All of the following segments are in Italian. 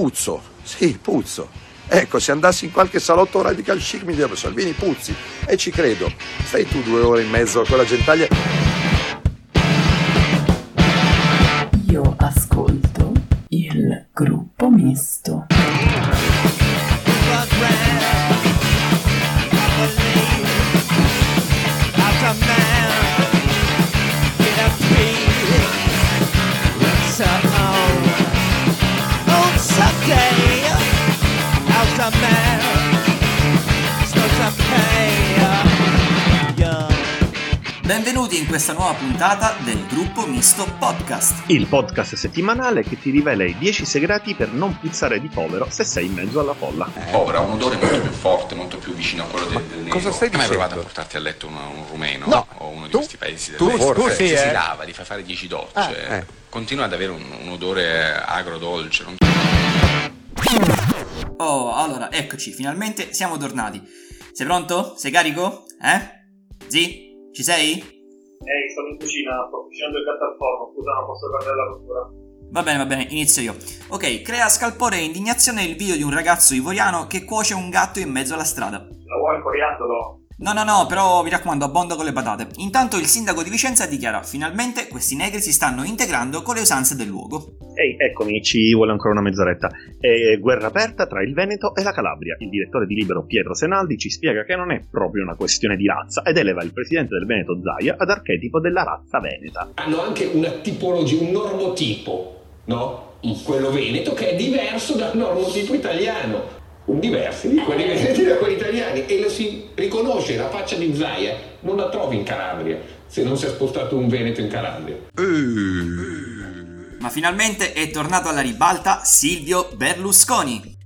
Puzzo, sì, puzzo. Ecco, se andassi in qualche salotto radical chic mi direbbero Salvini puzzi. E ci credo. Stai tu due ore in mezzo a quella gentaglia. Io ascolto il gruppo misto. Benvenuti in questa nuova puntata del gruppo misto podcast. Il podcast settimanale che ti rivela i 10 segreti per non puzzare di povero se sei in mezzo alla folla. Povera, ha un odore molto più forte, molto più vicino a quello del, del nero. cosa stai Hai mai dicendo? provato a portarti a letto un, un rumeno No. o uno di Tu? questi paesi Tu dell'est? forse? Sì, si eh. lava, ti fa fare 10 docce. Ah, eh. Continua ad avere un, un odore agrodolce. non- Oh, allora, eccoci, finalmente siamo tornati. Sei pronto? Sei carico? Eh? Zi? Ci sei? Ehi, sono in cucina, sto cucinando il gatto al forno, scusa, non posso parlare la cottura. Va bene, va bene, inizio io. Ok, crea scalpore e indignazione il video di un ragazzo ivoriano che cuoce un gatto in mezzo alla strada. La vuoi coriandolo? No, no, no, però mi raccomando, abbonda con le patate. Intanto il sindaco di Vicenza dichiara: finalmente questi negri si stanno integrando con le usanze del luogo. Ehi, eccomi, ci vuole ancora una mezz'oretta. È guerra aperta tra il Veneto e la Calabria. Il direttore di Libero Pietro Senaldi ci spiega che non è proprio una questione di razza ed eleva il presidente del Veneto Zaia ad archetipo della razza veneta. hanno anche una tipologia, un normotipo, no? Quello veneto che è diverso dal normotipo italiano. Diversi di quelli veneti da quelli italiani. E lo si riconosce la faccia di Zaia non la trovi in Calabria se non si è spostato un veneto in Calabria. Ma finalmente è tornato alla ribalta Silvio Berlusconi.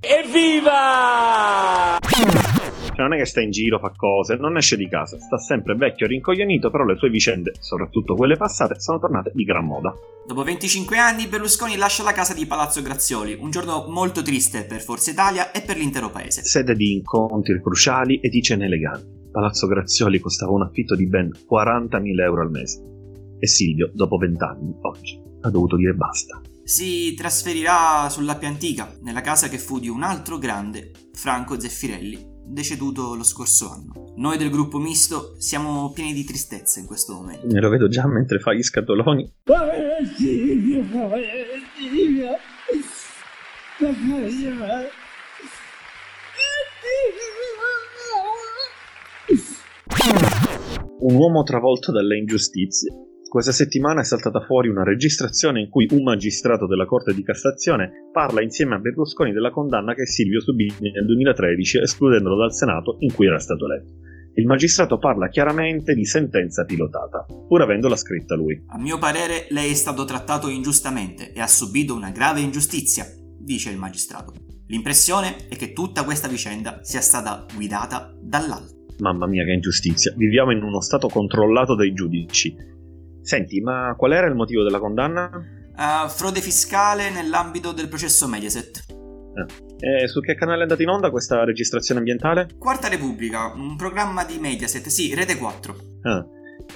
Cioè, non è che sta in giro, fa cose, non esce di casa, sta sempre vecchio e rincoglionito, però le sue vicende, soprattutto quelle passate, sono tornate di gran moda. Dopo 25 anni, Berlusconi lascia la casa di Palazzo Grazioli, un giorno molto triste per Forza Italia e per l'intero paese. Sede di incontri cruciali e di cene eleganti. Palazzo Grazioli costava un affitto di ben 40.000 euro al mese. E Silvio, dopo vent'anni, oggi, ha dovuto dire basta. Si trasferirà sull'Appia Antica, nella casa che fu di un altro grande, Franco Zeffirelli, deceduto lo scorso anno. Noi del gruppo misto siamo pieni di tristezza in questo momento. Me lo vedo già mentre fa gli scatoloni. Un uomo travolto dalle ingiustizie. Questa settimana è saltata fuori una registrazione in cui un magistrato della Corte di Cassazione parla insieme a Berlusconi della condanna che Silvio subì nel 2013 escludendolo dal Senato in cui era stato eletto. Il magistrato parla chiaramente di sentenza pilotata, pur avendola scritta lui. A mio parere lei è stato trattato ingiustamente e ha subito una grave ingiustizia, dice il magistrato. L'impressione è che tutta questa vicenda sia stata guidata dall'alto. Mamma mia che ingiustizia, viviamo in uno stato controllato dai giudici. Senti, ma qual era il motivo della condanna? Uh, frode fiscale nell'ambito del processo Mediaset. E su che canale è andata in onda questa registrazione ambientale? Quarta Repubblica, un programma di Mediaset, sì, Rete 4. Ah.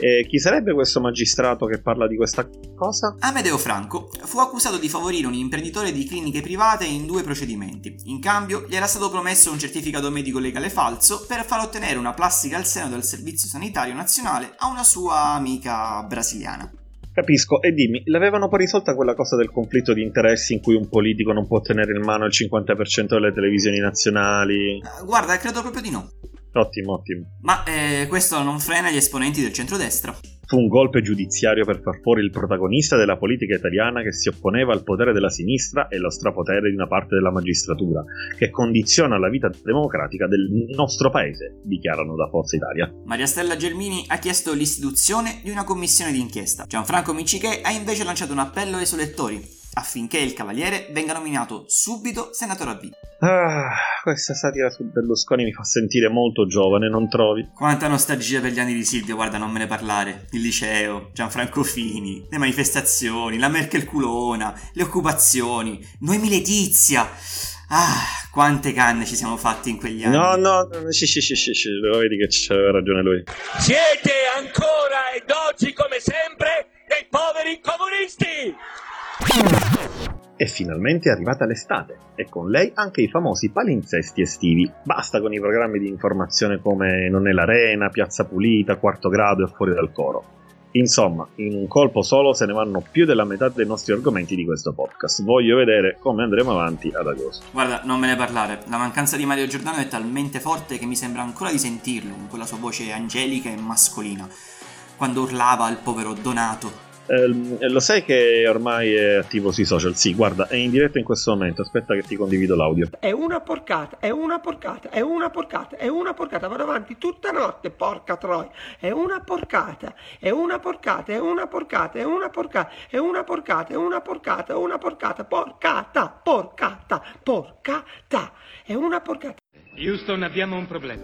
E chi sarebbe questo magistrato che parla di questa cosa? Amedeo Franco fu accusato di favorire un imprenditore di cliniche private in due procedimenti. In cambio gli era stato promesso un certificato medico legale falso per far ottenere una plastica al seno del Servizio Sanitario Nazionale a una sua amica brasiliana. Capisco, e dimmi, l'avevano poi risolta quella cosa del conflitto di interessi in cui un politico non può tenere in mano il 50% delle televisioni nazionali? Eh, Guarda, credo proprio di no. Ottimo, ottimo. Ma eh, questo non frena gli esponenti del centrodestra. Fu un golpe giudiziario per far fuori il protagonista della politica italiana che si opponeva al potere della sinistra e allo strapotere di una parte della magistratura, che condiziona la vita democratica del nostro paese, dichiarano da Forza Italia. Maria Stella Gelmini ha chiesto l'istituzione di una commissione d'inchiesta. Gianfranco Miccichè ha invece lanciato un appello ai suoi lettori affinché il cavaliere venga nominato subito senatore a vita. Ah, questa satira su Berlusconi mi fa sentire molto giovane, non trovi? Quanta nostalgia per gli anni di Silvio, guarda, non me ne parlare. Il liceo, Gianfranco Fini, le manifestazioni, la Merkel culona, le occupazioni, Noemi Letizia. Ah, quante canne ci siamo fatti in quegli anni. No, no, sì, sì, sì, sì, sì, lo vedi che c'aveva ragione lui. Siete ancora ed oggi come sempre dei poveri comunisti! E finalmente è arrivata l'estate, e con lei anche i famosi palinsesti estivi. Basta con i programmi di informazione come Non è l'arena, Piazza Pulita, Quarto Grado e Fuori dal Coro. Insomma, in un colpo solo se ne vanno più della metà dei nostri argomenti di questo podcast. Voglio vedere come andremo avanti ad agosto. Guarda, non me ne parlare. La mancanza di Mario Giordano è talmente forte che mi sembra ancora di sentirlo con quella sua voce angelica e mascolina. Quando urlava al povero Donato. Eh, lo sai che ormai è attivo sui social? Sì, guarda, è in diretta in questo momento. Aspetta che ti condivido l'audio. È una porcata, è una porcata, è una porcata, è una porcata. Vado avanti tutta notte, porca troia. È una porcata, è una porcata, è una porcata, è una porcata, è una porcata, è una porcata, è una porcata, porcata, porcata, porcata. È una porcata. Houston, abbiamo un problema.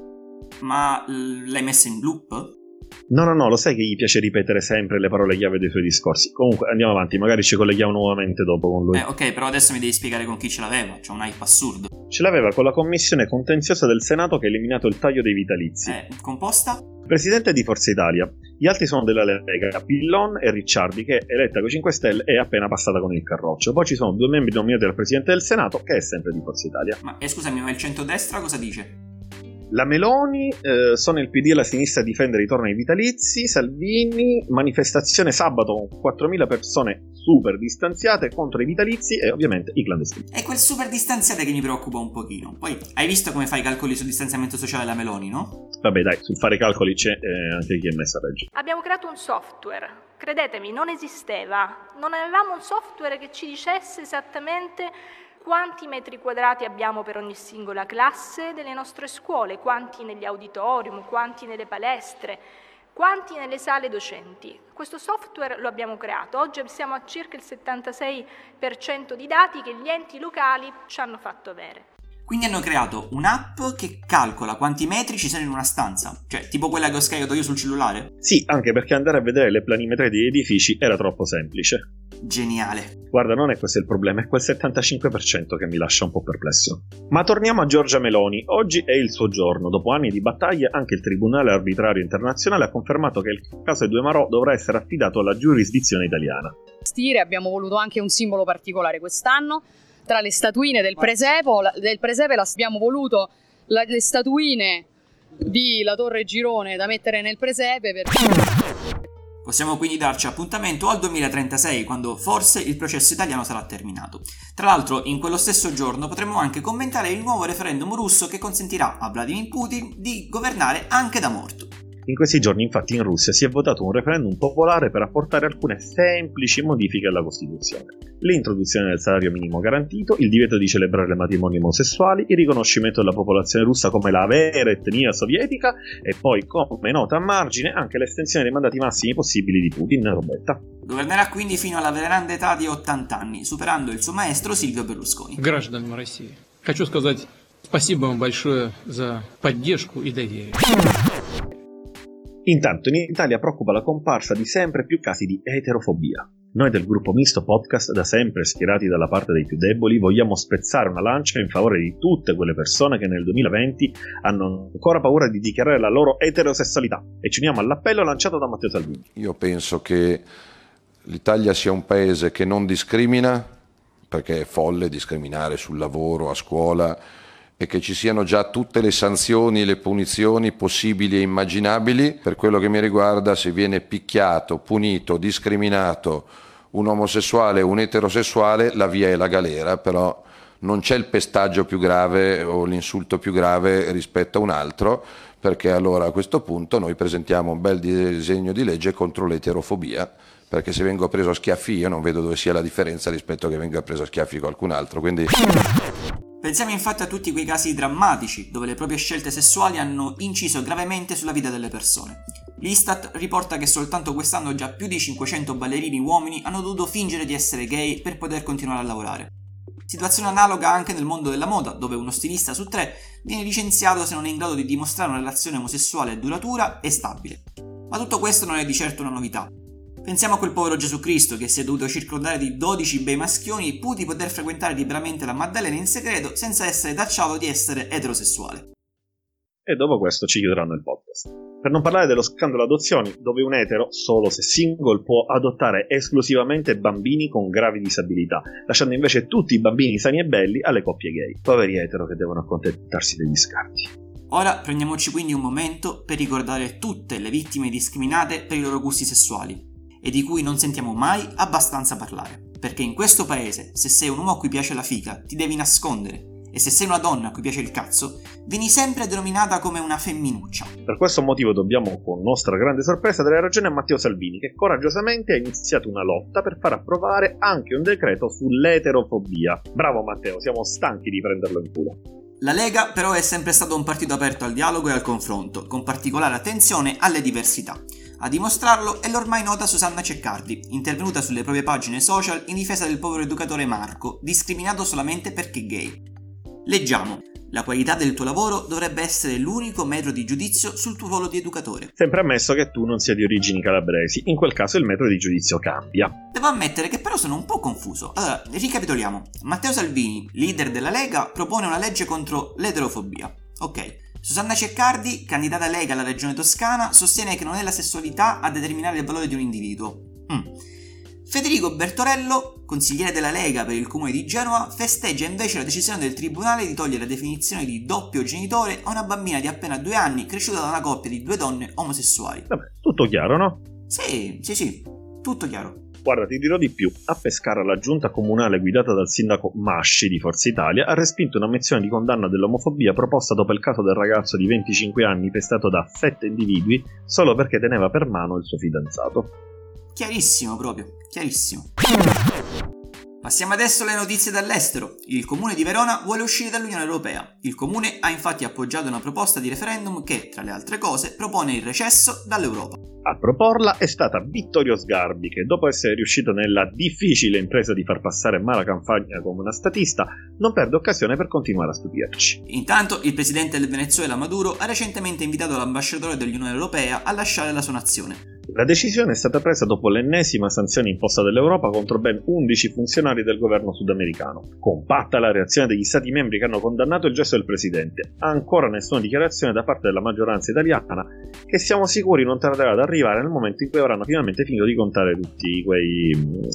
Ma l'hai messa in loop? No, no, no, lo sai che gli piace ripetere sempre le parole chiave dei suoi discorsi. Comunque andiamo avanti, magari ci colleghiamo nuovamente dopo con lui. Eh, ok, però adesso mi devi spiegare con chi ce l'aveva. C'è un hype assurdo. Ce l'aveva con la commissione contenziosa del Senato che ha eliminato il taglio dei vitalizi. Eh, composta? Presidente di Forza Italia. Gli altri sono della Lega, Pillon e Ricciardi, che eletta con i 5 Stelle è appena passata con il carroccio. Poi ci sono due membri nominati dal Presidente del Senato, che è sempre di Forza Italia. Ma eh, scusami, ma il centrodestra cosa dice? La Meloni, eh, sono il PD e la sinistra a difendere i ritorno ai vitalizi, Salvini, manifestazione sabato con 4.000 persone super distanziate contro i vitalizi e ovviamente i clandestini. È quel super distanziate che mi preoccupa un pochino. Poi, hai visto come fa i calcoli sul distanziamento sociale la Meloni, no? Vabbè dai, sul fare calcoli c'è eh, anche chi è messa peggio. Abbiamo creato un software, credetemi, non esisteva. Non avevamo un software che ci dicesse esattamente quanti metri quadrati abbiamo per ogni singola classe delle nostre scuole, quanti negli auditorium, quanti nelle palestre, quanti nelle sale docenti. Questo software lo abbiamo creato, oggi siamo a circa il 76% di dati che gli enti locali ci hanno fatto avere. Quindi hanno creato un'app che calcola quanti metri ci sono in una stanza, cioè tipo quella che ho scaricato io sul cellulare? Sì, anche perché andare a vedere le planimetrie degli edifici era troppo semplice. Geniale. Guarda, non è questo il problema, è quel 75% che mi lascia un po' perplesso. Ma torniamo a Giorgia Meloni. Oggi è il suo giorno. Dopo anni di battaglie, anche il Tribunale Arbitrario Internazionale ha confermato che il caso Due Marò dovrà essere affidato alla giurisdizione italiana. Stire abbiamo voluto anche un simbolo particolare quest'anno. Tra le statuine del presepo, del presepe abbiamo voluto la, le statuine di La Torre Girone da mettere nel presepe per... Possiamo quindi darci appuntamento al 2036, quando forse il processo italiano sarà terminato. Tra l'altro, in quello stesso giorno potremo anche commentare il nuovo referendum russo che consentirà a Vladimir Putin di governare anche da morto. In questi giorni infatti in Russia si è votato un referendum popolare per apportare alcune semplici modifiche alla Costituzione. L'introduzione del salario minimo garantito, il divieto di celebrare matrimoni omosessuali, il riconoscimento della popolazione russa come la vera etnia sovietica e poi, come nota a margine, anche l'estensione dei mandati massimi possibili di Putin, Robetta. Governerà quindi fino alla veneranda età di 80 anni, superando il suo maestro Silvio Berlusconi. Гражданам России, хочу сказать спасибо вам большое за поддержку и доверие. Intanto in Italia preoccupa la comparsa di sempre più casi di eterofobia. Noi del gruppo Misto Podcast, da sempre schierati dalla parte dei più deboli, vogliamo spezzare una lancia in favore di tutte quelle persone che nel 2020 hanno ancora paura di dichiarare la loro eterosessualità e ci uniamo all'appello lanciato da Matteo Salvini. Io penso che l'Italia sia un paese che non discrimina, perché è folle discriminare sul lavoro, a scuola, e che ci siano già tutte le sanzioni e le punizioni possibili e immaginabili. Per quello che mi riguarda, se viene picchiato, punito, discriminato un omosessuale o un eterosessuale, la via è la galera, però non c'è il pestaggio più grave o l'insulto più grave rispetto a un altro, perché allora a questo punto noi presentiamo un bel disegno di legge contro l'eterofobia, perché se vengo preso a schiaffi io non vedo dove sia la differenza rispetto a che venga preso a schiaffi qualcun altro. Quindi... Pensiamo infatti a tutti quei casi drammatici dove le proprie scelte sessuali hanno inciso gravemente sulla vita delle persone. L'Istat riporta che soltanto quest'anno già più di 500 ballerini uomini hanno dovuto fingere di essere gay per poter continuare a lavorare. Situazione analoga anche nel mondo della moda, dove uno stilista su tre viene licenziato se non è in grado di dimostrare una relazione omosessuale duratura e stabile. Ma tutto questo non è di certo una novità. Pensiamo a quel povero Gesù Cristo che si è dovuto circondare di 12 bei maschioni pur di poter frequentare liberamente la Maddalena in segreto senza essere tacciato di essere eterosessuale. e dopo questo ci chiuderanno il podcast. Per non parlare dello scandalo adozioni, dove un etero, solo se single, può adottare esclusivamente bambini con gravi disabilità, lasciando invece tutti i bambini sani e belli alle coppie gay. Poveri etero che devono accontentarsi degli scarti. Ora prendiamoci quindi un momento per ricordare tutte le vittime discriminate per i loro gusti sessuali e di cui non sentiamo mai abbastanza parlare. Perché in questo paese, se sei un uomo a cui piace la fica, ti devi nascondere e se sei una donna a cui piace il cazzo, vieni sempre denominata come una femminuccia. Per questo motivo dobbiamo, con nostra grande sorpresa, dare ragione a Matteo Salvini, che coraggiosamente ha iniziato una lotta per far approvare anche un decreto sull'eterofobia. Bravo Matteo, siamo stanchi di prenderlo in culo. La Lega però è sempre stato un partito aperto al dialogo e al confronto, con particolare attenzione alle diversità. A dimostrarlo è l'ormai nota Susanna Ceccardi, intervenuta sulle proprie pagine social in difesa del povero educatore Marco, discriminato solamente perché gay. Leggiamo. La qualità del tuo lavoro dovrebbe essere l'unico metro di giudizio sul tuo ruolo di educatore. Sempre ammesso che tu non sia di origini calabresi, in quel caso il metro di giudizio cambia. Devo ammettere che però sono un po' confuso. Allora, ricapitoliamo. Matteo Salvini, leader della Lega, propone una legge contro l'eterofobia. Ok. Susanna Ceccardi, candidata Lega alla regione toscana, sostiene che non è la sessualità a determinare il valore di un individuo. Mm. Federico Bertorello, consigliere della Lega per il comune di Genova, festeggia invece la decisione del tribunale di togliere la definizione di doppio genitore a una bambina di appena due anni cresciuta da una coppia di due donne omosessuali. Vabbè, tutto chiaro, no? Sì, sì, sì, tutto chiaro. Guarda, ti dirò di più. A Pescara la giunta comunale guidata dal sindaco Masci di Forza Italia ha respinto una mozione di condanna dell'omofobia proposta dopo il caso del ragazzo di 25 anni pestato da sette individui solo perché teneva per mano il suo fidanzato. Chiarissimo proprio, chiarissimo. Passiamo adesso alle notizie dall'estero. Il comune di Verona vuole uscire dall'Unione Europea. Il comune ha infatti appoggiato una proposta di referendum che, tra le altre cose, propone il recesso dall'Europa. A proporla è stata Vittorio Sgarbi, che dopo essere riuscito nella difficile impresa di far passare Mara Campagna come una statista, non perde occasione per continuare a stupirci. Intanto, il presidente del Venezuela Maduro ha recentemente invitato l'ambasciatore dell'Unione Europea a lasciare la sua nazione. La decisione è stata presa dopo l'ennesima sanzione imposta dall'Europa contro ben 11 funzionari del governo sudamericano. Compatta la reazione degli Stati membri che hanno condannato il gesto del presidente. Ancora nessuna dichiarazione da parte della maggioranza italiana che siamo sicuri non tarderà ad arrivare nel momento in cui avranno finalmente finito di contare tutti quei...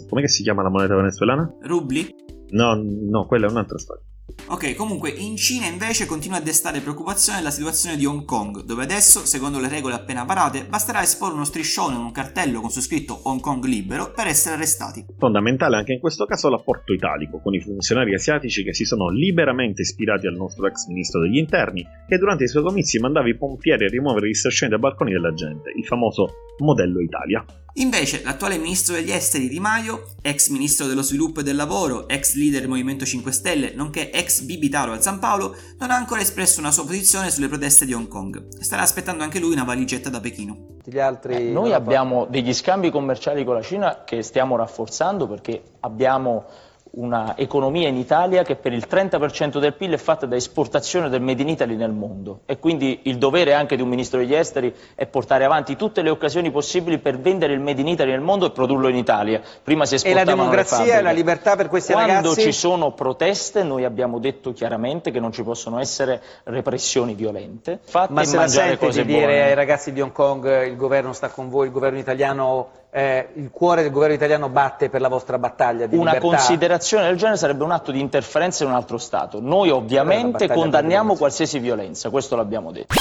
come si chiama la moneta venezuelana? Rubli? No, no, quella è un'altra storia. Ok, comunque in Cina invece continua a destare preoccupazione la situazione di Hong Kong, dove adesso, secondo le regole appena varate, basterà esporre uno striscione o un cartello con su scritto Hong Kong libero per essere arrestati. Fondamentale anche in questo caso l'apporto italico, con i funzionari asiatici che si sono liberamente ispirati al nostro ex ministro degli interni, che durante i suoi comizi mandava i pompieri a rimuovere gli striscioni dai balconi della gente, il famoso modello Italia. Invece, l'attuale ministro degli esteri Di Maio, ex ministro dello sviluppo e del lavoro, ex leader del Movimento 5 Stelle, nonché ex bibitaro al San Paolo, non ha ancora espresso una sua posizione sulle proteste di Hong Kong. Starà aspettando anche lui una valigetta da Pechino. Eh, noi abbiamo degli scambi commerciali con la Cina che stiamo rafforzando perché abbiamo una economia in Italia che per il 30% del PIL è fatta da esportazione del Made in Italy nel mondo e quindi il dovere anche di un Ministro degli Esteri è portare avanti tutte le occasioni possibili per vendere il Made in Italy nel mondo e produrlo in Italia. Prima si e la democrazia e la libertà per questi Quando ragazzi? ci sono proteste noi abbiamo detto chiaramente che non ci possono essere repressioni violente. Fatte Ma se la sente di dire buone. ai ragazzi di Hong Kong il governo sta con voi, il governo italiano, eh, il cuore del governo italiano batte per la vostra battaglia di Una libertà? considerazione del genere sarebbe un atto di interferenza in un altro Stato. Noi ovviamente condanniamo qualsiasi violenza, questo l'abbiamo detto.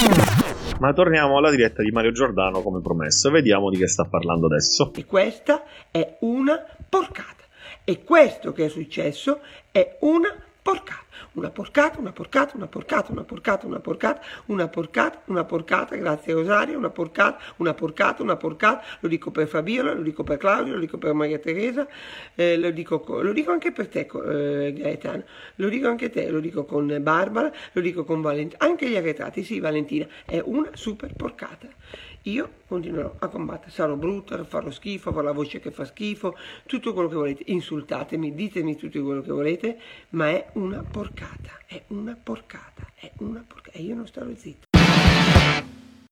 Ma torniamo alla diretta di Mario Giordano come promesso, vediamo di che sta parlando adesso. E questa è una porcata. E questo che è successo è una porcata. Una porcata, una porcata, una porcata, una porcata, una porcata, una porcata, una porcata, grazie Rosario, una porcata, una porcata, una porcata, lo dico per Fabiola, lo dico per Claudio, lo dico per Maria Teresa, eh, lo, dico, co- lo dico anche per te eh, Gaetano, lo dico anche te, lo dico con Barbara, lo dico con Valentina, anche gli arretrati, sì Valentina, è una super porcata. Io continuerò a combattere, sarò brutta, farò schifo, farò la voce che fa schifo, tutto quello che volete, insultatemi, ditemi tutto quello che volete, ma è una porcata, è una porcata, è una porcata, e io non starò zitto.